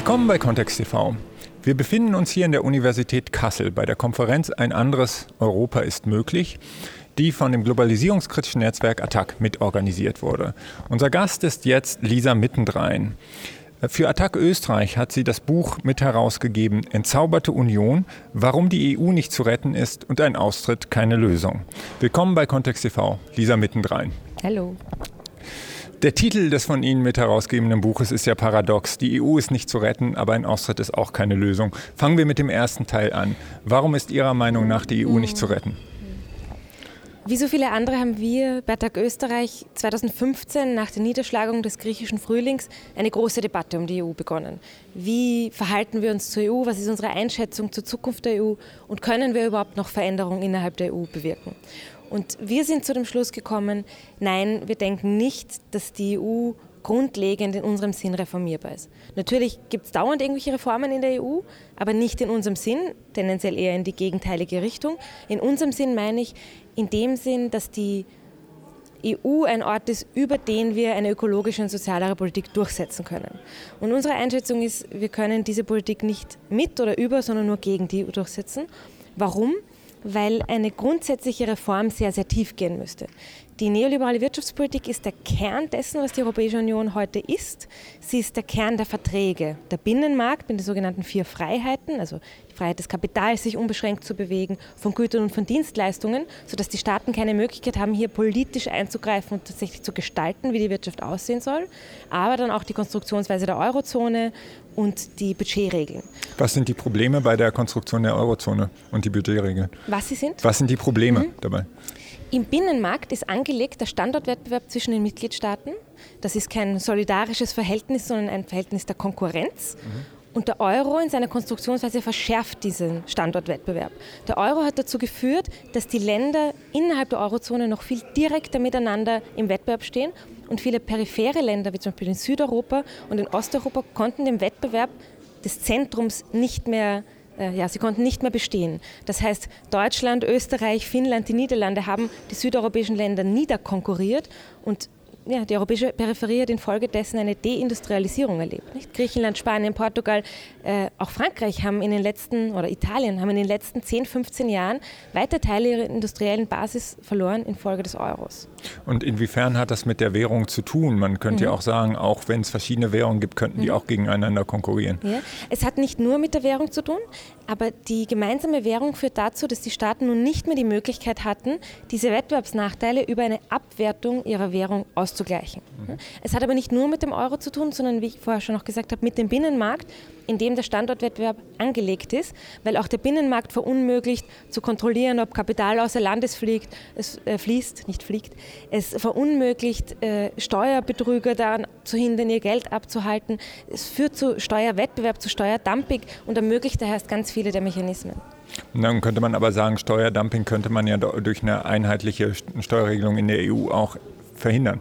Willkommen bei Kontext TV. Wir befinden uns hier in der Universität Kassel bei der Konferenz Ein anderes Europa ist möglich, die von dem globalisierungskritischen Netzwerk Attac mitorganisiert wurde. Unser Gast ist jetzt Lisa Mittendrein. Für Attac Österreich hat sie das Buch mit herausgegeben Entzauberte Union, warum die EU nicht zu retten ist und ein Austritt keine Lösung. Willkommen bei Kontext TV, Lisa Mittendrein. Hallo. Der Titel des von Ihnen mit herausgegebenen Buches ist ja paradox. Die EU ist nicht zu retten, aber ein Austritt ist auch keine Lösung. Fangen wir mit dem ersten Teil an. Warum ist Ihrer Meinung nach die EU nicht zu retten? Wie so viele andere haben wir bei Tag Österreich 2015 nach der Niederschlagung des griechischen Frühlings eine große Debatte um die EU begonnen. Wie verhalten wir uns zur EU? Was ist unsere Einschätzung zur Zukunft der EU? Und können wir überhaupt noch Veränderungen innerhalb der EU bewirken? Und wir sind zu dem Schluss gekommen, nein, wir denken nicht, dass die EU grundlegend in unserem Sinn reformierbar ist. Natürlich gibt es dauernd irgendwelche Reformen in der EU, aber nicht in unserem Sinn, tendenziell eher in die gegenteilige Richtung. In unserem Sinn meine ich in dem Sinn, dass die EU ein Ort ist, über den wir eine ökologische und sozialere Politik durchsetzen können. Und unsere Einschätzung ist, wir können diese Politik nicht mit oder über, sondern nur gegen die EU durchsetzen. Warum? Weil eine grundsätzliche Reform sehr, sehr tief gehen müsste. Die neoliberale Wirtschaftspolitik ist der Kern dessen, was die Europäische Union heute ist. Sie ist der Kern der Verträge. Der Binnenmarkt mit den sogenannten vier Freiheiten, also die Freiheit des Kapitals, sich unbeschränkt zu bewegen, von Gütern und von Dienstleistungen, sodass die Staaten keine Möglichkeit haben, hier politisch einzugreifen und tatsächlich zu gestalten, wie die Wirtschaft aussehen soll. Aber dann auch die Konstruktionsweise der Eurozone und die Budgetregeln. Was sind die Probleme bei der Konstruktion der Eurozone und die Budgetregeln? Was sie sind? Was sind die Probleme mhm. dabei? Im Binnenmarkt ist angelegt der Standortwettbewerb zwischen den Mitgliedstaaten. Das ist kein solidarisches Verhältnis, sondern ein Verhältnis der Konkurrenz. Mhm. Und der Euro in seiner Konstruktionsweise verschärft diesen Standortwettbewerb. Der Euro hat dazu geführt, dass die Länder innerhalb der Eurozone noch viel direkter miteinander im Wettbewerb stehen. Und viele periphere Länder, wie zum Beispiel in Südeuropa und in Osteuropa, konnten dem Wettbewerb des Zentrums nicht mehr ja, sie konnten nicht mehr bestehen. Das heißt, Deutschland, Österreich, Finnland, die Niederlande haben die südeuropäischen Länder niederkonkurriert und ja, die europäische Peripherie hat infolgedessen eine Deindustrialisierung erlebt. Nicht? Griechenland, Spanien, Portugal, äh, auch Frankreich haben in den letzten, oder Italien haben in den letzten 10, 15 Jahren weite Teile ihrer industriellen Basis verloren infolge des Euros. Und inwiefern hat das mit der Währung zu tun? Man könnte mhm. ja auch sagen, auch wenn es verschiedene Währungen gibt, könnten die mhm. auch gegeneinander konkurrieren. Ja. Es hat nicht nur mit der Währung zu tun, aber die gemeinsame Währung führt dazu, dass die Staaten nun nicht mehr die Möglichkeit hatten, diese Wettbewerbsnachteile über eine Abwertung ihrer Währung auszugleichen. Mhm. Es hat aber nicht nur mit dem Euro zu tun, sondern wie ich vorher schon noch gesagt habe, mit dem Binnenmarkt, in dem der Standortwettbewerb angelegt ist, weil auch der Binnenmarkt verunmöglicht zu kontrollieren, ob Kapital außer Landes fliegt, es äh, fließt, nicht fliegt. Es verunmöglicht äh, Steuerbetrüger daran zu hindern, ihr Geld abzuhalten. Es führt zu Steuerwettbewerb, zu Steuerdumping und ermöglicht daher ganz viele der Mechanismen. Dann könnte man aber sagen, Steuerdumping könnte man ja durch eine einheitliche Steuerregelung in der EU auch verhindern.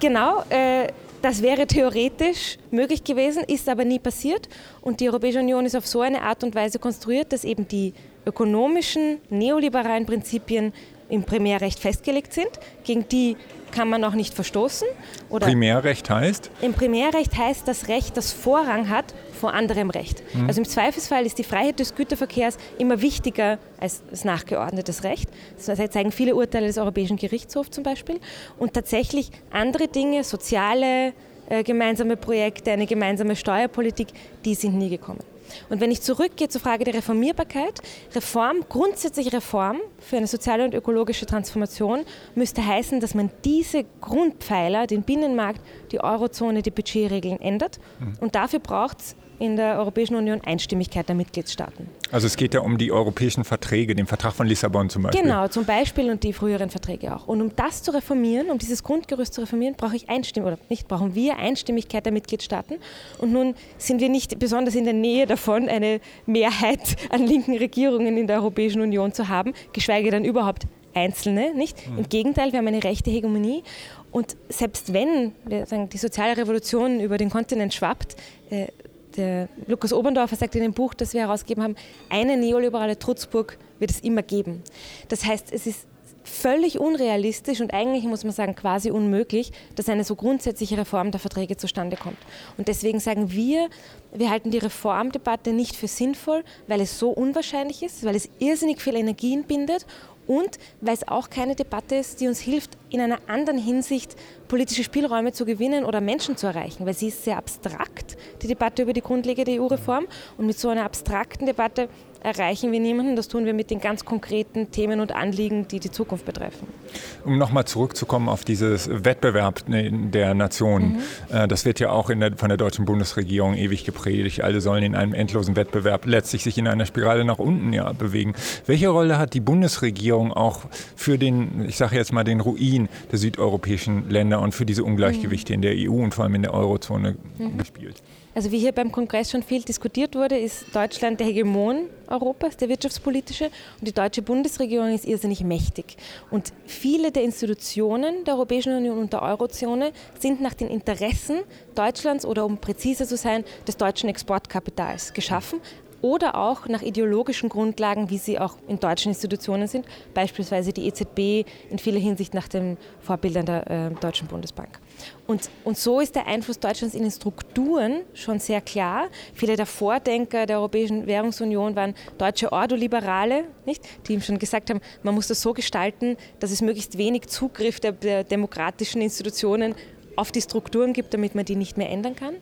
Genau, äh, das wäre theoretisch möglich gewesen, ist aber nie passiert. Und die Europäische Union ist auf so eine Art und Weise konstruiert, dass eben die ökonomischen, neoliberalen Prinzipien im Primärrecht festgelegt sind. Gegen die kann man auch nicht verstoßen. Oder Primärrecht heißt? Im Primärrecht heißt das Recht, das Vorrang hat vor anderem Recht. Mhm. Also im Zweifelsfall ist die Freiheit des Güterverkehrs immer wichtiger als das nachgeordnetes Recht. Das zeigen viele Urteile des Europäischen Gerichtshofs zum Beispiel. Und tatsächlich andere Dinge, soziale äh, gemeinsame Projekte, eine gemeinsame Steuerpolitik, die sind nie gekommen. Und wenn ich zurückgehe zur Frage der Reformierbarkeit, Reform, grundsätzliche Reform für eine soziale und ökologische Transformation müsste heißen, dass man diese Grundpfeiler, den Binnenmarkt, die Eurozone, die Budgetregeln ändert. Mhm. Und dafür braucht es in der Europäischen Union Einstimmigkeit der Mitgliedstaaten. Also es geht ja um die europäischen Verträge, den Vertrag von Lissabon zum Beispiel. Genau, zum Beispiel und die früheren Verträge auch. Und um das zu reformieren, um dieses Grundgerüst zu reformieren, brauche ich Einstimmigkeit, oder nicht brauchen wir Einstimmigkeit der Mitgliedstaaten. Und nun sind wir nicht besonders in der Nähe davon, eine Mehrheit an linken Regierungen in der Europäischen Union zu haben, geschweige denn überhaupt Einzelne, nicht? Mhm. Im Gegenteil, wir haben eine rechte Hegemonie. Und selbst wenn sagen, die soziale Revolution über den Kontinent schwappt, äh, der Lukas Oberndorfer sagt in dem Buch, das wir herausgegeben haben, eine neoliberale Trutzburg wird es immer geben. Das heißt, es ist völlig unrealistisch und eigentlich muss man sagen quasi unmöglich, dass eine so grundsätzliche Reform der Verträge zustande kommt. Und deswegen sagen wir, wir halten die Reformdebatte nicht für sinnvoll, weil es so unwahrscheinlich ist, weil es irrsinnig viel Energien bindet und weil es auch keine Debatte ist, die uns hilft, in einer anderen Hinsicht politische Spielräume zu gewinnen oder Menschen zu erreichen, weil sie ist sehr abstrakt, die Debatte über die Grundlage der EU-Reform. Und mit so einer abstrakten Debatte erreichen wir niemanden. Das tun wir mit den ganz konkreten Themen und Anliegen, die die Zukunft betreffen. Um nochmal zurückzukommen auf dieses Wettbewerb der Nationen. Mhm. Äh, das wird ja auch der, von der deutschen Bundesregierung ewig gepredigt. Alle sollen in einem endlosen Wettbewerb letztlich sich in einer Spirale nach unten ja, bewegen. Welche Rolle hat die Bundesregierung auch für den, ich sage jetzt mal, den Ruin der südeuropäischen Länder und für diese Ungleichgewichte mhm. in der EU und vor allem in der Eurozone mhm. gespielt? Also wie hier beim Kongress schon viel diskutiert wurde, ist Deutschland der Hegemon Europas, der wirtschaftspolitische, und die deutsche Bundesregierung ist irrsinnig mächtig. Und viele der Institutionen der Europäischen Union und der Eurozone sind nach den Interessen Deutschlands oder um präziser zu sein, des deutschen Exportkapitals geschaffen, oder auch nach ideologischen Grundlagen, wie sie auch in deutschen Institutionen sind, beispielsweise die EZB in vieler Hinsicht nach den Vorbildern der äh, Deutschen Bundesbank. Und, und so ist der Einfluss Deutschlands in den Strukturen schon sehr klar. Viele der Vordenker der Europäischen Währungsunion waren deutsche Ordoliberale, nicht? die ihm schon gesagt haben, man muss das so gestalten, dass es möglichst wenig Zugriff der, der demokratischen Institutionen auf die Strukturen gibt, damit man die nicht mehr ändern kann.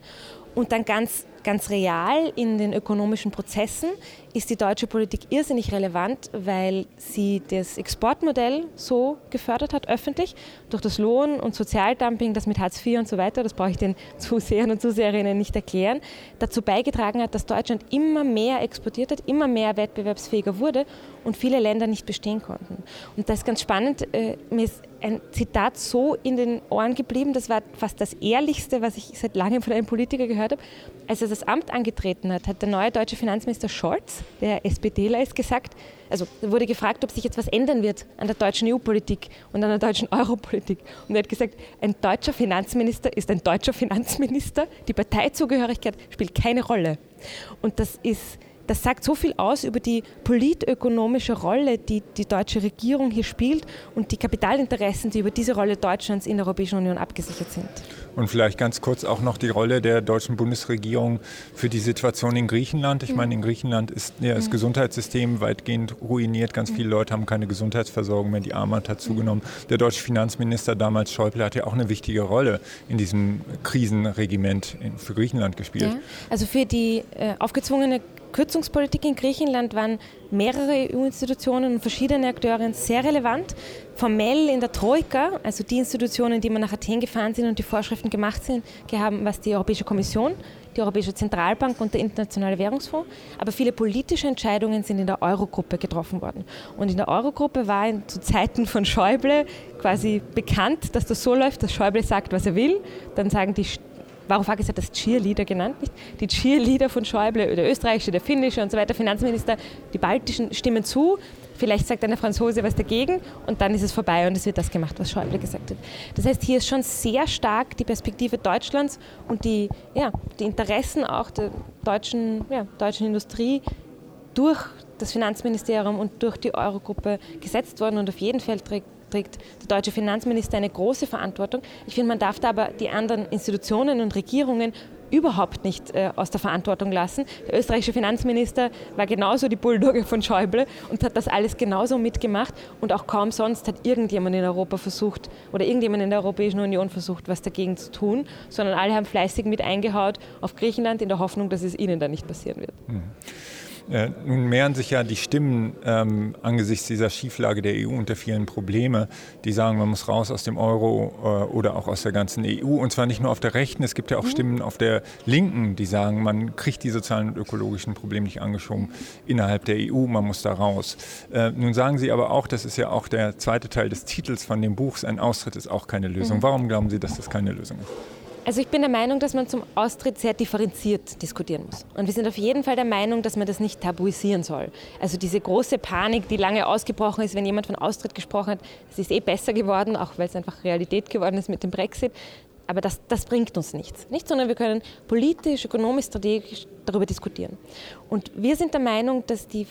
Und dann ganz ganz real in den ökonomischen Prozessen ist die deutsche Politik irrsinnig relevant, weil sie das Exportmodell so gefördert hat, öffentlich, durch das Lohn- und Sozialdumping, das mit Hartz IV und so weiter, das brauche ich den Zusehern und Zuseherinnen nicht erklären, dazu beigetragen hat, dass Deutschland immer mehr exportiert hat, immer mehr wettbewerbsfähiger wurde und viele Länder nicht bestehen konnten. Und das ist ganz spannend. Äh, mir ist ein Zitat so in den Ohren geblieben, das war fast das Ehrlichste, was ich seit langem von einem Politiker gehört habe. Als er das Amt angetreten hat, hat der neue deutsche Finanzminister Scholz, der SPDler ist, gesagt, also wurde gefragt, ob sich jetzt was ändern wird an der deutschen EU-Politik und an der deutschen Europolitik. Und er hat gesagt, ein deutscher Finanzminister ist ein deutscher Finanzminister, die Parteizugehörigkeit spielt keine Rolle. Und das ist das sagt so viel aus über die politökonomische Rolle, die die deutsche Regierung hier spielt und die Kapitalinteressen, die über diese Rolle Deutschlands in der Europäischen Union abgesichert sind. Und vielleicht ganz kurz auch noch die Rolle der deutschen Bundesregierung für die Situation in Griechenland. Ich mhm. meine, in Griechenland ist ja, das mhm. Gesundheitssystem weitgehend ruiniert. Ganz viele Leute haben keine Gesundheitsversorgung mehr. Die Armut hat zugenommen. Der deutsche Finanzminister damals Schäuble hat ja auch eine wichtige Rolle in diesem Krisenregiment für Griechenland gespielt. Ja, also für die äh, aufgezwungene Kürzungspolitik in Griechenland waren mehrere EU-Institutionen und verschiedene Akteure sehr relevant. Formell in der Troika, also die Institutionen, die man nach Athen gefahren sind und die Vorschriften gemacht sind, haben, was die Europäische Kommission, die Europäische Zentralbank und der Internationale Währungsfonds. Aber viele politische Entscheidungen sind in der Eurogruppe getroffen worden. Und in der Eurogruppe war in, zu Zeiten von Schäuble quasi bekannt, dass das so läuft, dass Schäuble sagt, was er will. Dann sagen die Varoufakis hat das Cheerleader genannt, nicht? Die Cheerleader von Schäuble, der österreichische, der finnische und so weiter, Finanzminister, die baltischen stimmen zu. Vielleicht sagt eine Franzose was dagegen und dann ist es vorbei und es wird das gemacht, was Schäuble gesagt hat. Das heißt, hier ist schon sehr stark die Perspektive Deutschlands und die, ja, die Interessen auch der deutschen, ja, deutschen Industrie durch das Finanzministerium und durch die Eurogruppe gesetzt worden und auf jeden Fall trägt trägt der deutsche Finanzminister eine große Verantwortung. Ich finde, man darf da aber die anderen Institutionen und Regierungen überhaupt nicht äh, aus der Verantwortung lassen. Der österreichische Finanzminister war genauso die Bulldogge von Schäuble und hat das alles genauso mitgemacht und auch kaum sonst hat irgendjemand in Europa versucht oder irgendjemand in der Europäischen Union versucht, was dagegen zu tun, sondern alle haben fleißig mit eingehaut auf Griechenland in der Hoffnung, dass es ihnen dann nicht passieren wird. Mhm. Äh, nun mehren sich ja die Stimmen ähm, angesichts dieser Schieflage der EU und der vielen Probleme, die sagen, man muss raus aus dem Euro äh, oder auch aus der ganzen EU. Und zwar nicht nur auf der Rechten, es gibt ja auch mhm. Stimmen auf der Linken, die sagen, man kriegt die sozialen und ökologischen Probleme nicht angeschoben innerhalb der EU, man muss da raus. Äh, nun sagen Sie aber auch, das ist ja auch der zweite Teil des Titels von dem Buchs, ein Austritt ist auch keine Lösung. Mhm. Warum glauben Sie, dass das keine Lösung ist? Also ich bin der Meinung, dass man zum Austritt sehr differenziert diskutieren muss. Und wir sind auf jeden Fall der Meinung, dass man das nicht tabuisieren soll. Also diese große Panik, die lange ausgebrochen ist, wenn jemand von Austritt gesprochen hat, es ist eh besser geworden, auch weil es einfach Realität geworden ist mit dem Brexit. Aber das, das bringt uns nichts. Nicht, sondern wir können politisch, ökonomisch, strategisch darüber diskutieren. Und wir sind der Meinung, dass die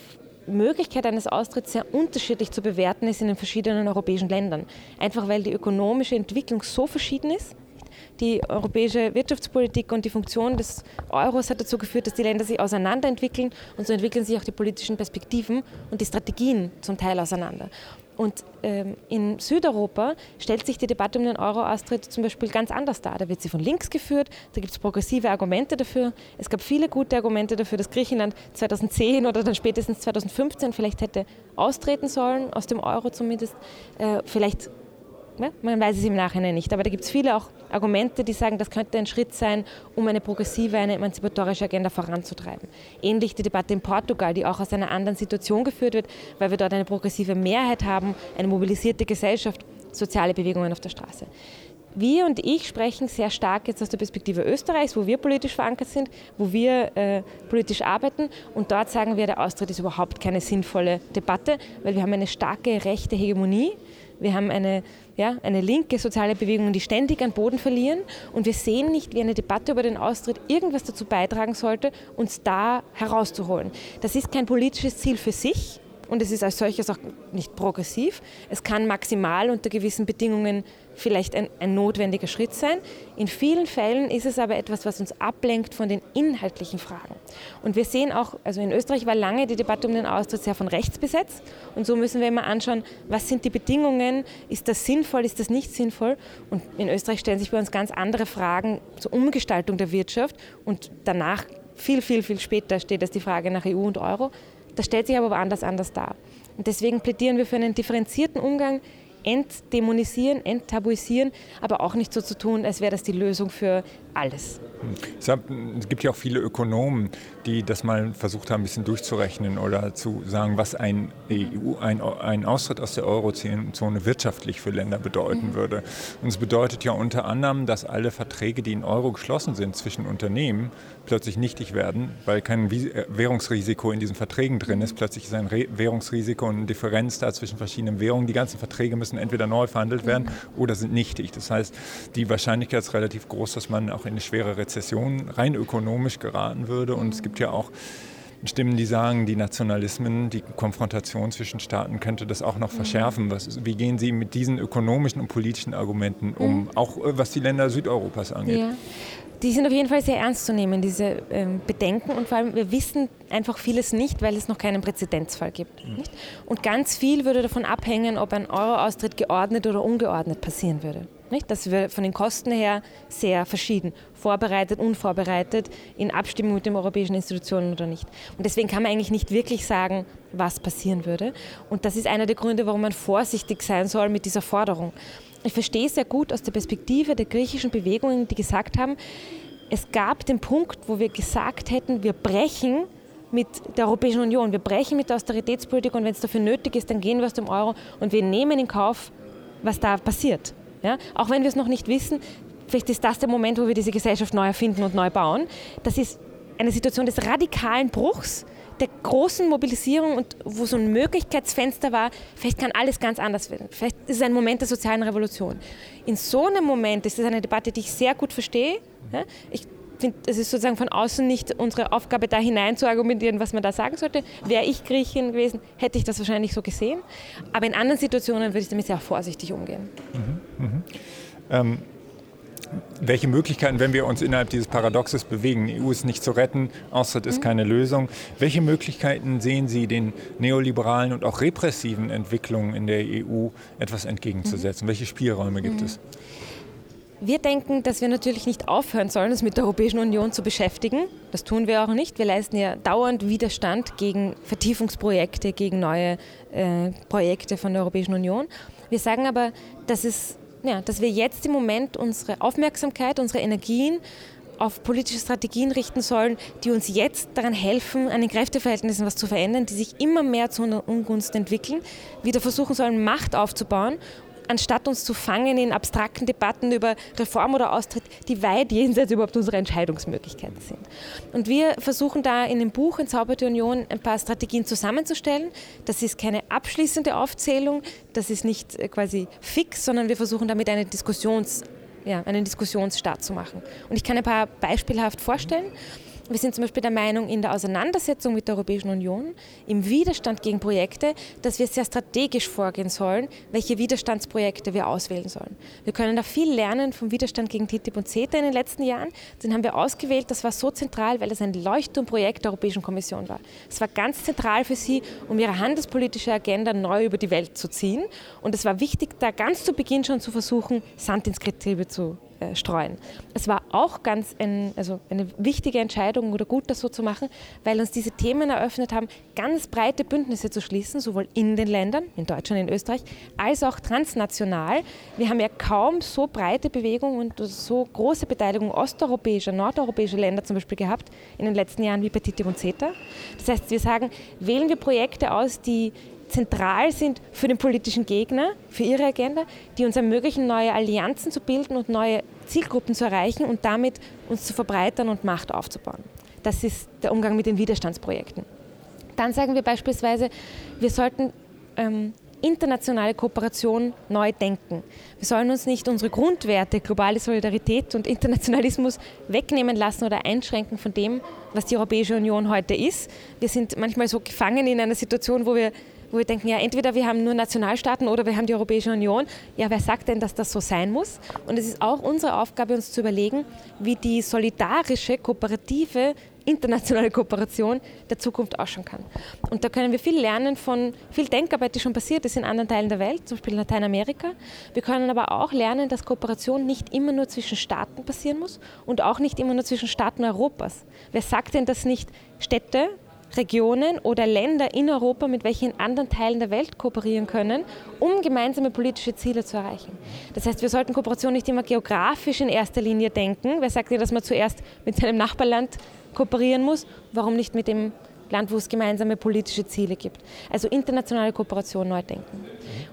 Möglichkeit eines Austritts sehr unterschiedlich zu bewerten ist in den verschiedenen europäischen Ländern. Einfach weil die ökonomische Entwicklung so verschieden ist. Die europäische Wirtschaftspolitik und die Funktion des Euros hat dazu geführt, dass die Länder sich auseinanderentwickeln und so entwickeln sich auch die politischen Perspektiven und die Strategien zum Teil auseinander. Und ähm, in Südeuropa stellt sich die Debatte um den Euro-Austritt zum Beispiel ganz anders dar. Da wird sie von links geführt, da gibt es progressive Argumente dafür. Es gab viele gute Argumente dafür, dass Griechenland 2010 oder dann spätestens 2015 vielleicht hätte austreten sollen, aus dem Euro zumindest. Äh, vielleicht Ne? Man weiß es im Nachhinein nicht. Aber da gibt es viele auch Argumente, die sagen, das könnte ein Schritt sein, um eine progressive, eine emanzipatorische Agenda voranzutreiben. Ähnlich die Debatte in Portugal, die auch aus einer anderen Situation geführt wird, weil wir dort eine progressive Mehrheit haben, eine mobilisierte Gesellschaft, soziale Bewegungen auf der Straße. Wir und ich sprechen sehr stark jetzt aus der Perspektive Österreichs, wo wir politisch verankert sind, wo wir äh, politisch arbeiten. Und dort sagen wir, der Austritt ist überhaupt keine sinnvolle Debatte, weil wir haben eine starke rechte Hegemonie. Wir haben eine ja, eine linke soziale Bewegung, die ständig an Boden verlieren. Und wir sehen nicht, wie eine Debatte über den Austritt irgendwas dazu beitragen sollte, uns da herauszuholen. Das ist kein politisches Ziel für sich, und es ist als solches auch nicht progressiv. Es kann maximal unter gewissen Bedingungen vielleicht ein, ein, notwendiger Schritt sein. In vielen Fällen ist es aber etwas, was uns ablenkt von den inhaltlichen Fragen. Und wir sehen auch, also in Österreich war lange die Debatte um den Austritt sehr von rechts besetzt. Und so müssen wir immer anschauen, was sind die Bedingungen, ist das sinnvoll, ist das nicht sinnvoll. Und in Österreich stellen sich bei uns ganz andere Fragen zur Umgestaltung der Wirtschaft. Und danach, viel, viel, viel später, steht es die Frage nach EU und Euro. Das stellt sich aber woanders anders dar. Und deswegen plädieren wir für einen differenzierten Umgang, entdämonisieren, enttabuisieren, aber auch nicht so zu tun, als wäre das die Lösung für alles. Es gibt ja auch viele Ökonomen, die das mal versucht haben, ein bisschen durchzurechnen oder zu sagen, was ein, EU, ein, ein Austritt aus der Eurozone wirtschaftlich für Länder bedeuten mhm. würde. Und es bedeutet ja unter anderem, dass alle Verträge, die in Euro geschlossen sind zwischen Unternehmen, plötzlich nichtig werden, weil kein äh, Währungsrisiko in diesen Verträgen drin ist. Plötzlich ist ein Währungsrisiko und eine Differenz da zwischen verschiedenen Währungen. Die ganzen Verträge müssen entweder neu verhandelt werden mhm. oder sind nichtig. Das heißt, die Wahrscheinlichkeit ist relativ groß, dass man auch in eine schwere Rezession rein ökonomisch geraten würde. Und es gibt ja auch Stimmen, die sagen, die Nationalismen, die Konfrontation zwischen Staaten könnte das auch noch verschärfen. Was, wie gehen Sie mit diesen ökonomischen und politischen Argumenten um, mhm. auch äh, was die Länder Südeuropas angeht? Ja. Die sind auf jeden Fall sehr ernst zu nehmen, diese ähm, Bedenken. Und vor allem, wir wissen einfach vieles nicht, weil es noch keinen Präzedenzfall gibt. Mhm. Und ganz viel würde davon abhängen, ob ein Euro-Austritt geordnet oder ungeordnet passieren würde. Nicht? Das wäre von den Kosten her sehr verschieden. Vorbereitet, unvorbereitet, in Abstimmung mit den europäischen Institutionen oder nicht. Und deswegen kann man eigentlich nicht wirklich sagen, was passieren würde. Und das ist einer der Gründe, warum man vorsichtig sein soll mit dieser Forderung. Ich verstehe sehr gut aus der Perspektive der griechischen Bewegungen, die gesagt haben, es gab den Punkt, wo wir gesagt hätten, wir brechen mit der Europäischen Union, wir brechen mit der Austeritätspolitik und wenn es dafür nötig ist, dann gehen wir aus dem Euro und wir nehmen in Kauf, was da passiert. Ja? Auch wenn wir es noch nicht wissen, vielleicht ist das der Moment, wo wir diese Gesellschaft neu erfinden und neu bauen. Das ist eine Situation des radikalen Bruchs, der großen Mobilisierung und wo so ein Möglichkeitsfenster war, vielleicht kann alles ganz anders werden. Vielleicht ist es ein Moment der sozialen Revolution. In so einem Moment ist es eine Debatte, die ich sehr gut verstehe. Ich finde, es ist sozusagen von außen nicht unsere Aufgabe, da hinein zu argumentieren, was man da sagen sollte. Wäre ich Griechin gewesen, hätte ich das wahrscheinlich so gesehen. Aber in anderen Situationen würde ich damit sehr vorsichtig umgehen. Mhm, mh. ähm, welche Möglichkeiten, wenn wir uns innerhalb dieses Paradoxes bewegen, die EU ist nicht zu retten, Austritt ist mhm. keine Lösung, welche Möglichkeiten sehen Sie den neoliberalen und auch repressiven Entwicklungen in der EU etwas entgegenzusetzen? Mhm. Welche Spielräume gibt mhm. es? Wir denken, dass wir natürlich nicht aufhören sollen, uns mit der Europäischen Union zu beschäftigen. Das tun wir auch nicht. Wir leisten ja dauernd Widerstand gegen Vertiefungsprojekte, gegen neue äh, Projekte von der Europäischen Union. Wir sagen aber, dass, es, ja, dass wir jetzt im Moment unsere Aufmerksamkeit, unsere Energien auf politische Strategien richten sollen, die uns jetzt daran helfen, an den Kräfteverhältnissen was zu verändern, die sich immer mehr zu einer Ungunst entwickeln, wieder versuchen sollen, Macht aufzubauen anstatt uns zu fangen in abstrakten Debatten über Reform oder Austritt, die weit jenseits überhaupt unserer Entscheidungsmöglichkeiten sind. Und wir versuchen da in dem Buch Entzauberte Union ein paar Strategien zusammenzustellen. Das ist keine abschließende Aufzählung, das ist nicht äh, quasi fix, sondern wir versuchen damit eine Diskussions, ja, einen Diskussionsstart zu machen. Und ich kann ein paar beispielhaft vorstellen. Wir sind zum Beispiel der Meinung, in der Auseinandersetzung mit der Europäischen Union, im Widerstand gegen Projekte, dass wir sehr strategisch vorgehen sollen, welche Widerstandsprojekte wir auswählen sollen. Wir können da viel lernen vom Widerstand gegen TTIP und CETA in den letzten Jahren. Den haben wir ausgewählt. Das war so zentral, weil es ein Leuchtturmprojekt der Europäischen Kommission war. Es war ganz zentral für sie, um ihre handelspolitische Agenda neu über die Welt zu ziehen. Und es war wichtig, da ganz zu Beginn schon zu versuchen, Sand ins Getriebe zu äh, streuen. Es war auch ganz ein, also eine wichtige Entscheidung oder gut, das so zu machen, weil uns diese Themen eröffnet haben, ganz breite Bündnisse zu schließen, sowohl in den Ländern, in Deutschland, in Österreich, als auch transnational. Wir haben ja kaum so breite Bewegung und so große Beteiligung osteuropäischer, nordeuropäischer Länder zum Beispiel gehabt in den letzten Jahren wie bei TTIP und CETA. Das heißt, wir sagen, wählen wir Projekte aus, die zentral sind für den politischen Gegner, für ihre Agenda, die uns ermöglichen, neue Allianzen zu bilden und neue Zielgruppen zu erreichen und damit uns zu verbreitern und Macht aufzubauen. Das ist der Umgang mit den Widerstandsprojekten. Dann sagen wir beispielsweise, wir sollten ähm, internationale Kooperation neu denken. Wir sollen uns nicht unsere Grundwerte, globale Solidarität und Internationalismus wegnehmen lassen oder einschränken von dem, was die Europäische Union heute ist. Wir sind manchmal so gefangen in einer Situation, wo wir wo wir denken, ja, entweder wir haben nur Nationalstaaten oder wir haben die Europäische Union. Ja, wer sagt denn, dass das so sein muss? Und es ist auch unsere Aufgabe, uns zu überlegen, wie die solidarische, kooperative, internationale Kooperation der Zukunft ausschauen kann. Und da können wir viel lernen von viel Denkarbeit, die schon passiert ist in anderen Teilen der Welt, zum Beispiel in Lateinamerika. Wir können aber auch lernen, dass Kooperation nicht immer nur zwischen Staaten passieren muss und auch nicht immer nur zwischen Staaten Europas. Wer sagt denn, dass nicht Städte Regionen oder Länder in Europa mit welchen anderen Teilen der Welt kooperieren können, um gemeinsame politische Ziele zu erreichen. Das heißt, wir sollten Kooperation nicht immer geografisch in erster Linie denken. Wer sagt dir, dass man zuerst mit seinem Nachbarland kooperieren muss? Warum nicht mit dem Land, wo es gemeinsame politische Ziele gibt? Also internationale Kooperation neu denken.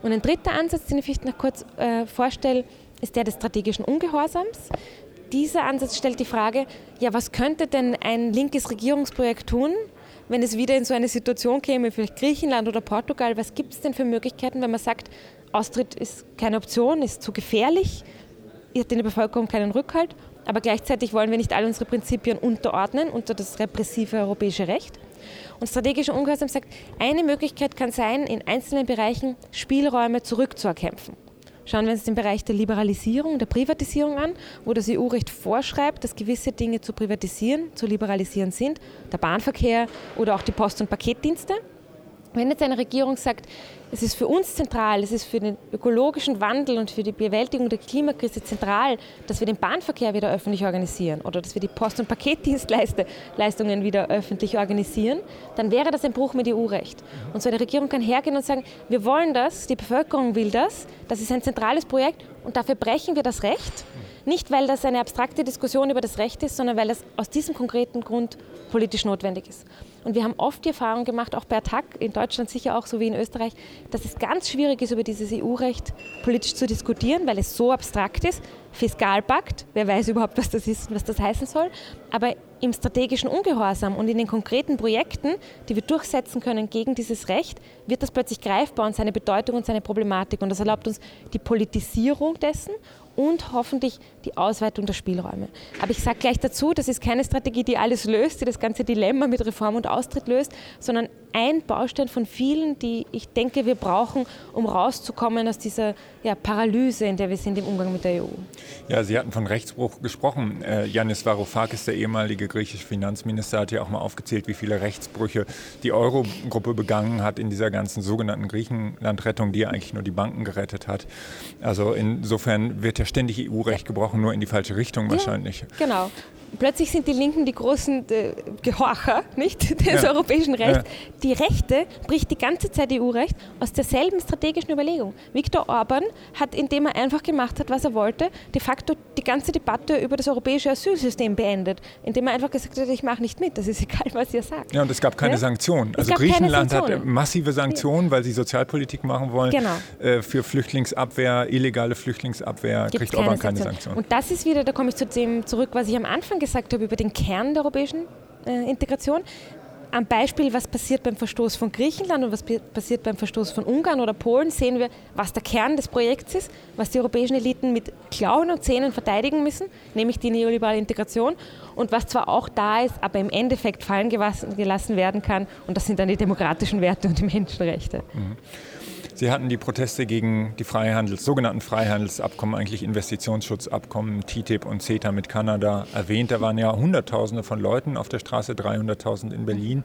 Und ein dritter Ansatz, den ich vielleicht noch kurz äh, vorstelle, ist der des strategischen Ungehorsams dieser Ansatz stellt die Frage, ja, was könnte denn ein linkes Regierungsprojekt tun, wenn es wieder in so eine Situation käme, vielleicht Griechenland oder Portugal, was gibt es denn für Möglichkeiten, wenn man sagt, Austritt ist keine Option, ist zu gefährlich, hat in der Bevölkerung keinen Rückhalt, aber gleichzeitig wollen wir nicht all unsere Prinzipien unterordnen unter das repressive europäische Recht. Und strategischer Ungehorsam sagt, eine Möglichkeit kann sein, in einzelnen Bereichen Spielräume zurückzuerkämpfen. Schauen wir uns den Bereich der Liberalisierung, der Privatisierung an, wo das EU-Recht vorschreibt, dass gewisse Dinge zu privatisieren, zu liberalisieren sind, der Bahnverkehr oder auch die Post- und Paketdienste. Wenn jetzt eine Regierung sagt, es ist für uns zentral, es ist für den ökologischen Wandel und für die Bewältigung der Klimakrise zentral, dass wir den Bahnverkehr wieder öffentlich organisieren oder dass wir die Post- und Paketdienstleistungen wieder öffentlich organisieren, dann wäre das ein Bruch mit EU-Recht. Und so eine Regierung kann hergehen und sagen, wir wollen das, die Bevölkerung will das, das ist ein zentrales Projekt und dafür brechen wir das Recht. Nicht, weil das eine abstrakte Diskussion über das Recht ist, sondern weil das aus diesem konkreten Grund politisch notwendig ist. Und wir haben oft die Erfahrung gemacht, auch bei Attac, in Deutschland sicher auch so wie in Österreich, dass es ganz schwierig ist, über dieses EU-Recht politisch zu diskutieren, weil es so abstrakt ist. Fiskalpakt, wer weiß überhaupt, was das ist und was das heißen soll. Aber im strategischen Ungehorsam und in den konkreten Projekten, die wir durchsetzen können gegen dieses Recht, wird das plötzlich greifbar und seine Bedeutung und seine Problematik. Und das erlaubt uns die Politisierung dessen und hoffentlich die Ausweitung der Spielräume. Aber ich sage gleich dazu, das ist keine Strategie, die alles löst, die das ganze Dilemma mit Reform und Austritt löst, sondern ein Baustein von vielen, die ich denke, wir brauchen, um rauszukommen aus dieser ja, Paralyse, in der wir sind im Umgang mit der EU. Ja, Sie hatten von Rechtsbruch gesprochen. Äh, Yannis Varoufakis, der ehemalige griechische Finanzminister, hat ja auch mal aufgezählt, wie viele Rechtsbrüche die Eurogruppe begangen hat in dieser ganzen sogenannten Griechenlandrettung, die ja eigentlich nur die Banken gerettet hat. Also insofern wird ja ständig EU-Recht gebrochen, nur in die falsche Richtung wahrscheinlich. Ja, genau plötzlich sind die Linken die großen äh, Gehorcher nicht, des ja. europäischen Rechts. Ja. Die Rechte bricht die ganze Zeit EU-Recht aus derselben strategischen Überlegung. Viktor Orban hat, indem er einfach gemacht hat, was er wollte, de facto die ganze Debatte über das europäische Asylsystem beendet, indem er einfach gesagt hat, ich mache nicht mit, das ist egal, was ihr sagt. Ja, und es gab keine ja? Sanktionen. Also Griechenland Sanktionen. hat massive Sanktionen, weil sie Sozialpolitik machen wollen. Genau. Äh, für Flüchtlingsabwehr, illegale Flüchtlingsabwehr Gibt's kriegt Orban keine Sanktionen. Und das ist wieder, da komme ich zu dem zurück, was ich am Anfang gesagt habe über den Kern der europäischen äh, Integration. am Beispiel, was passiert beim Verstoß von Griechenland und was passiert beim Verstoß von Ungarn oder Polen, sehen wir, was der Kern des Projekts ist, was die europäischen Eliten mit Klauen und Zähnen verteidigen müssen, nämlich die neoliberale Integration und was zwar auch da ist, aber im Endeffekt fallen gelassen werden kann und das sind dann die demokratischen Werte und die Menschenrechte. Mhm. Sie hatten die Proteste gegen die Freihandels, sogenannten Freihandelsabkommen, eigentlich Investitionsschutzabkommen, TTIP und CETA mit Kanada erwähnt. Da waren ja Hunderttausende von Leuten auf der Straße, 300.000 in Berlin.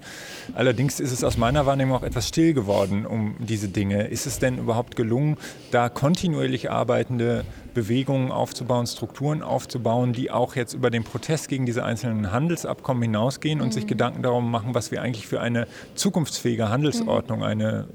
Allerdings ist es aus meiner Wahrnehmung auch etwas still geworden um diese Dinge. Ist es denn überhaupt gelungen, da kontinuierlich arbeitende Bewegungen aufzubauen, Strukturen aufzubauen, die auch jetzt über den Protest gegen diese einzelnen Handelsabkommen hinausgehen und mhm. sich Gedanken darum machen, was wir eigentlich für eine zukunftsfähige Handelsordnung, mhm. eine,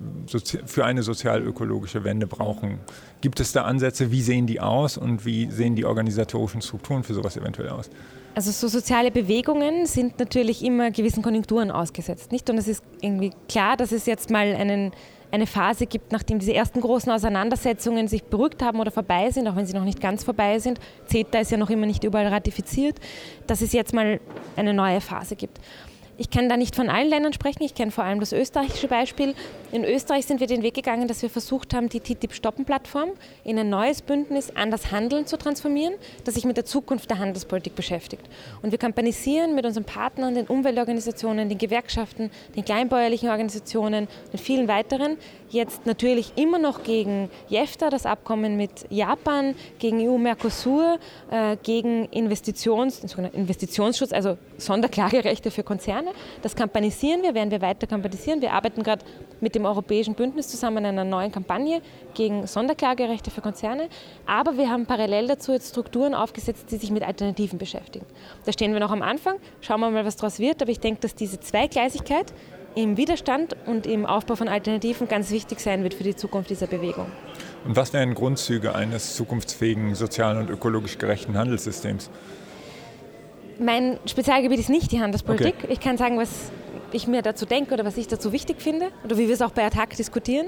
für eine sozial-ökologische Wende brauchen. Gibt es da Ansätze? Wie sehen die aus und wie sehen die organisatorischen Strukturen für sowas eventuell aus? Also so soziale Bewegungen sind natürlich immer gewissen Konjunkturen ausgesetzt, nicht? Und es ist irgendwie klar, dass es jetzt mal einen eine Phase gibt, nachdem diese ersten großen Auseinandersetzungen sich beruhigt haben oder vorbei sind, auch wenn sie noch nicht ganz vorbei sind. CETA ist ja noch immer nicht überall ratifiziert, dass es jetzt mal eine neue Phase gibt. Ich kann da nicht von allen Ländern sprechen, ich kenne vor allem das österreichische Beispiel. In Österreich sind wir den Weg gegangen, dass wir versucht haben, die TTIP-Stoppen-Plattform in ein neues Bündnis an das Handeln zu transformieren, das sich mit der Zukunft der Handelspolitik beschäftigt. Und wir kampanisieren mit unseren Partnern, den Umweltorganisationen, den Gewerkschaften, den kleinbäuerlichen Organisationen und vielen weiteren, jetzt natürlich immer noch gegen JEFTA, das Abkommen mit Japan, gegen EU-Mercosur, äh, gegen Investitions, Investitionsschutz, also Sonderklagerechte für Konzerne gerne. Das kampanisieren wir, werden wir weiter kampanisieren. Wir arbeiten gerade mit dem Europäischen Bündnis zusammen an einer neuen Kampagne gegen Sonderklagerechte für Konzerne. Aber wir haben parallel dazu jetzt Strukturen aufgesetzt, die sich mit Alternativen beschäftigen. Da stehen wir noch am Anfang. Schauen wir mal, was daraus wird. Aber ich denke, dass diese Zweigleisigkeit im Widerstand und im Aufbau von Alternativen ganz wichtig sein wird für die Zukunft dieser Bewegung. Und was wären Grundzüge eines zukunftsfähigen, sozialen und ökologisch gerechten Handelssystems? Mein Spezialgebiet ist nicht die Handelspolitik. Okay. Ich kann sagen, was ich mir dazu denke oder was ich dazu wichtig finde oder wie wir es auch bei Attac diskutieren.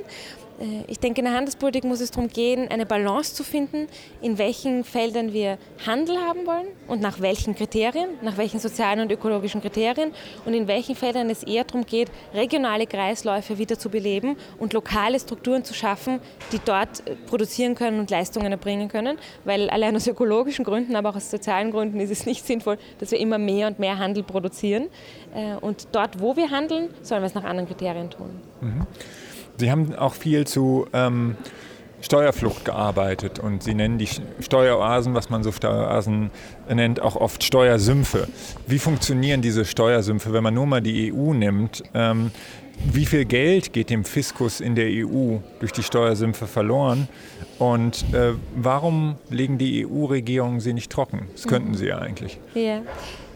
Äh, ich denke, in der Handelspolitik muss es darum gehen, eine Balance zu finden, in welchen Feldern wir Handel haben wollen und nach welchen Kriterien, nach welchen sozialen und ökologischen Kriterien und in welchen Feldern es eher darum geht, regionale Kreisläufe wieder zu beleben und lokale Strukturen zu schaffen, die dort äh, produzieren können und Leistungen erbringen können, weil allein aus ökologischen Gründen, aber auch aus sozialen Gründen ist es nicht sinnvoll, dass wir immer mehr und mehr Handel produzieren. Äh, und dort, wo wir handeln, sollen wir es nach anderen Kriterien tun. Mhm. Sie haben auch viel zu ähm, Steuerflucht gearbeitet und Sie nennen die Steueroasen, was man so Steueroasen nennt, auch oft Steuersümpfe. Wie funktionieren diese Steuersümpfe, wenn man nur mal die EU nimmt? Ähm, wie viel Geld geht dem Fiskus in der EU durch die Steuersümpfe verloren? Und äh, warum legen die EU-Regierungen sie nicht trocken? Das könnten sie ja eigentlich. Ja.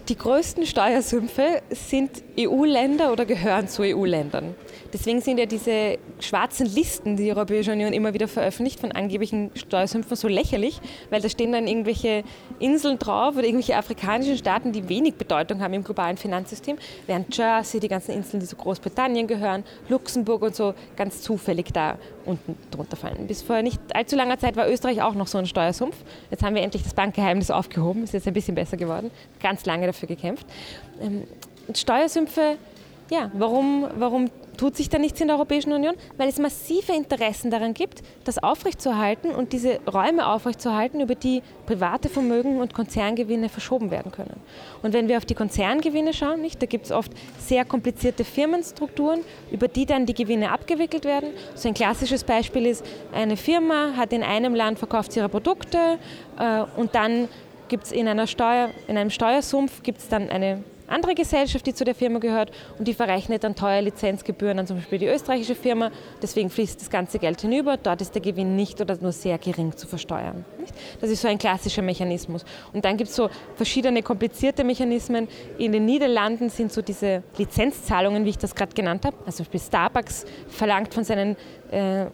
Die größten Steuersümpfe sind EU-Länder oder gehören zu EU-Ländern. Deswegen sind ja diese schwarzen Listen, die die Europäische Union immer wieder veröffentlicht, von angeblichen Steuersümpfen so lächerlich, weil da stehen dann irgendwelche Inseln drauf oder irgendwelche afrikanischen Staaten, die wenig Bedeutung haben im globalen Finanzsystem, während Jersey, die ganzen Inseln, die zu Großbritannien gehören, Luxemburg und so ganz zufällig da unten drunter fallen. Bis vor nicht allzu langer Zeit war Österreich auch noch so ein Steuersumpf. Jetzt haben wir endlich das Bankgeheimnis aufgehoben, ist jetzt ein bisschen besser geworden, ganz lange dafür gekämpft. Ähm, Steuersümpfe, ja, warum, warum tut sich da nichts in der Europäischen Union? Weil es massive Interessen daran gibt, das aufrechtzuerhalten und diese Räume aufrechtzuerhalten, über die private Vermögen und Konzerngewinne verschoben werden können. Und wenn wir auf die Konzerngewinne schauen, nicht, da gibt es oft sehr komplizierte Firmenstrukturen, über die dann die Gewinne abgewickelt werden. So ein klassisches Beispiel ist, eine Firma hat in einem Land verkauft ihre Produkte äh, und dann gibt es in, in einem Steuersumpf gibt es dann eine andere Gesellschaft, die zu der Firma gehört und die verrechnet dann teure Lizenzgebühren an zum Beispiel die österreichische Firma. Deswegen fließt das ganze Geld hinüber. Dort ist der Gewinn nicht oder nur sehr gering zu versteuern. Das ist so ein klassischer Mechanismus. Und dann gibt es so verschiedene komplizierte Mechanismen. In den Niederlanden sind so diese Lizenzzahlungen, wie ich das gerade genannt habe. Also zum Beispiel Starbucks verlangt von seinen äh,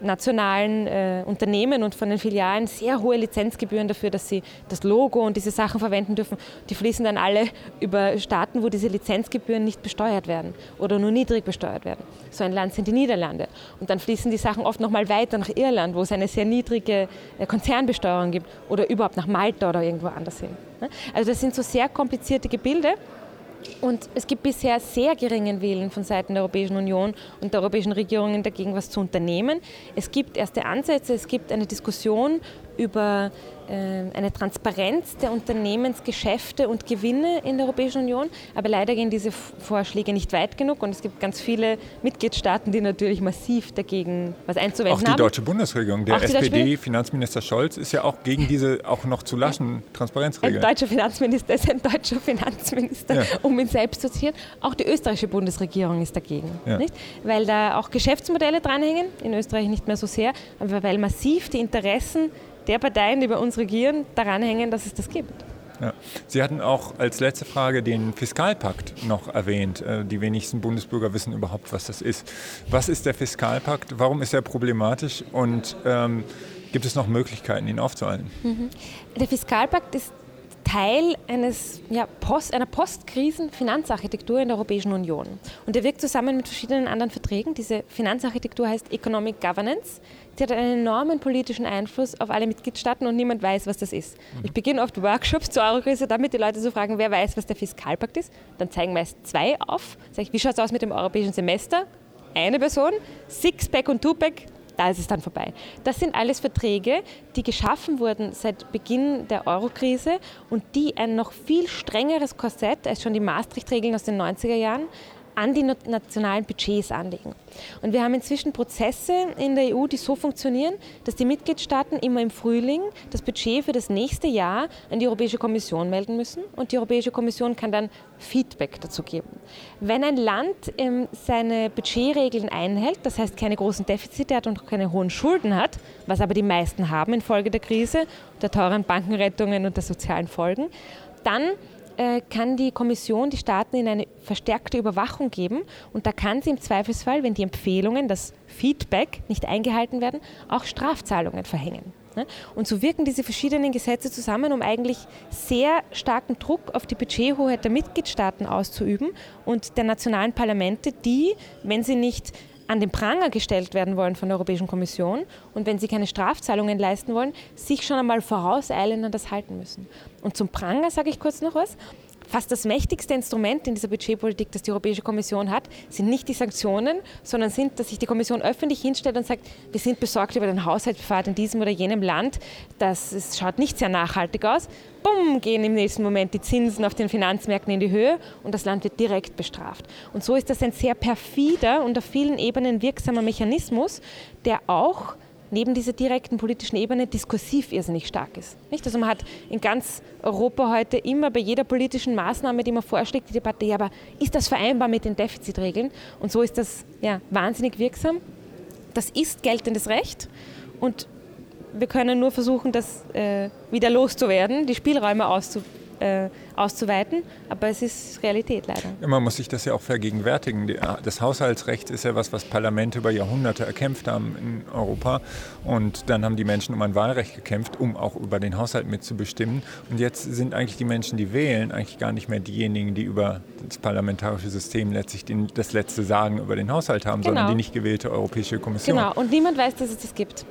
nationalen äh, Unternehmen und von den Filialen sehr hohe Lizenzgebühren dafür, dass sie das Logo und diese Sachen verwenden dürfen. Die fließen dann alle über Staaten, wo diese Lizenzgebühren nicht besteuert werden oder nur niedrig besteuert werden. So ein Land sind die Niederlande. Und dann fließen die Sachen oft noch mal weiter nach Irland, wo es eine sehr niedrige äh, Konzernbesteuerung gibt oder überhaupt nach Malta oder irgendwo anders hin. Ne? Also das sind so sehr komplizierte Gebilde Und es gibt bisher sehr geringen Willen von Seiten der Europäischen Union und der europäischen Regierungen dagegen was zu unternehmen. Es gibt erste Ansätze, es gibt eine Diskussion über äh, eine Transparenz der Unternehmensgeschäfte und Gewinne in der Europäischen Union. Aber leider gehen diese Vorschläge nicht weit genug und es gibt ganz viele Mitgliedstaaten, die natürlich massiv dagegen was einzuwenden haben. Auch die haben. deutsche Bundesregierung, der SPD-Finanzminister Scholz ist ja auch gegen diese auch noch zu laschen Transparenzregeln. Ein deutscher Finanzminister ist ein deutscher Finanzminister, ja. um ihn selbst zu zitieren. Auch die österreichische Bundesregierung ist dagegen, ja. nicht? weil da auch Geschäftsmodelle dranhängen, in Österreich nicht mehr so sehr, aber weil massiv die Interessen der Parteien, die bei uns regieren, daran hängen, dass es das gibt. Ja. Sie hatten auch als letzte Frage den Fiskalpakt noch erwähnt. Äh, die wenigsten Bundesbürger wissen überhaupt, was das ist. Was ist der Fiskalpakt? Warum ist er problematisch? Und ähm, gibt es noch Möglichkeiten, ihn aufzuhalten? Mhm. Der Fiskalpakt ist Teil eines, ja, Post, einer Postkrisen-Finanzarchitektur in der Europäischen Union. Und der wirkt zusammen mit verschiedenen anderen Verträgen. Diese Finanzarchitektur heißt Economic Governance. Die hat einen enormen politischen Einfluss auf alle Mitgliedstaaten und niemand weiß, was das ist. Mhm. Ich beginne oft Workshops zur Eurokrise damit, die Leute so fragen, wer weiß, was der Fiskalpakt ist. Dann zeigen meist zwei auf. Sag ich, wie schaut es aus mit dem europäischen Semester? Eine Person. Sixpack und Twopack, da ist es dann vorbei. Das sind alles Verträge, die geschaffen wurden seit Beginn der Eurokrise und die ein noch viel strengeres Korsett als schon die Maastricht-Regeln aus den 90er Jahren an die nationalen Budgets anlegen. Und wir haben inzwischen Prozesse in der EU, die so funktionieren, dass die Mitgliedstaaten immer im Frühling das Budget für das nächste Jahr an die Europäische Kommission melden müssen und die Europäische Kommission kann dann Feedback dazu geben. Wenn ein Land ähm, seine Budgetregeln einhält, das heißt keine großen Defizite hat und keine hohen Schulden hat, was aber die meisten haben infolge der Krise, der teuren Bankenrettungen und der sozialen Folgen, dann äh, kann die Kommission die Staaten in eine verstärkte Überwachung geben und da kann sie im Zweifelsfall, wenn die Empfehlungen, das Feedback nicht eingehalten werden, auch Strafzahlungen verhängen. Ne? Und so wirken diese verschiedenen Gesetze zusammen, um eigentlich sehr starken Druck auf die Budgethoheit der Mitgliedstaaten auszuüben und der nationalen Parlamente, die, wenn sie nicht an den Pranger gestellt werden wollen von der Europäischen Kommission und wenn sie keine Strafzahlungen leisten wollen, sich schon einmal vorauseilend an das halten müssen. Und zum Pranger sage ich kurz noch was fast das mächtigste Instrument in dieser Budgetpolitik, das die Europäische Kommission hat, sind nicht die Sanktionen, sondern sind, dass sich die Kommission öffentlich hinstellt und sagt, wir sind besorgt über den Haushaltsbefahrt in diesem oder jenem Land, das es schaut nicht sehr nachhaltig aus. Bumm, gehen im nächsten Moment die Zinsen auf den Finanzmärkten in die Höhe und das Land wird direkt bestraft. Und so ist das ein sehr perfider und auf vielen Ebenen wirksamer Mechanismus, der auch neben dieser direkten politischen Ebene diskursiv irrsinnig stark ist. Nicht? Also man hat in ganz Europa heute immer bei jeder politischen Maßnahme, die man vorschlägt, die Debatte, ja, aber ist das vereinbar mit den Defizitregeln? Und so ist das ja, wahnsinnig wirksam. Das ist geltendes Recht und wir können nur versuchen, das äh, wieder loszuwerden, die Spielräume auszuprobieren äh, auszuweiten, aber es ist Realität leider. Man muss sich das ja auch vergegenwärtigen. Das Haushaltsrecht ist ja was, was Parlamente über Jahrhunderte erkämpft haben in Europa und dann haben die Menschen um ein Wahlrecht gekämpft, um auch über den Haushalt mitzubestimmen und jetzt sind eigentlich die Menschen, die wählen, eigentlich gar nicht mehr diejenigen, die über das parlamentarische System letztlich den, das letzte Sagen über den Haushalt haben, genau. sondern die nicht gewählte Europäische Kommission. Genau, und niemand weiß, dass es das gibt.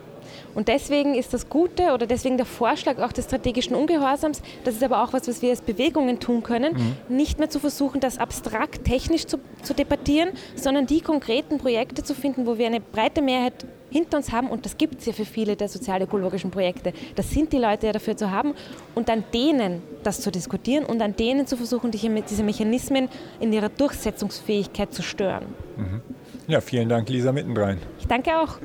Und deswegen ist das Gute oder deswegen der Vorschlag auch des strategischen Ungehorsams, das ist aber auch was, was wir als Bewegungen tun können, mhm. nicht mehr zu versuchen, das abstrakt technisch zu, zu debattieren, sondern die konkreten Projekte zu finden, wo wir eine breite Mehrheit hinter uns haben und das gibt es ja für viele der sozialökologischen Projekte. Das sind die Leute ja dafür zu haben und an denen das zu diskutieren und an denen zu versuchen, diese Mechanismen in ihrer Durchsetzungsfähigkeit zu stören. Mhm. Ja, vielen Dank, Lisa Mittendrein. Ich danke auch.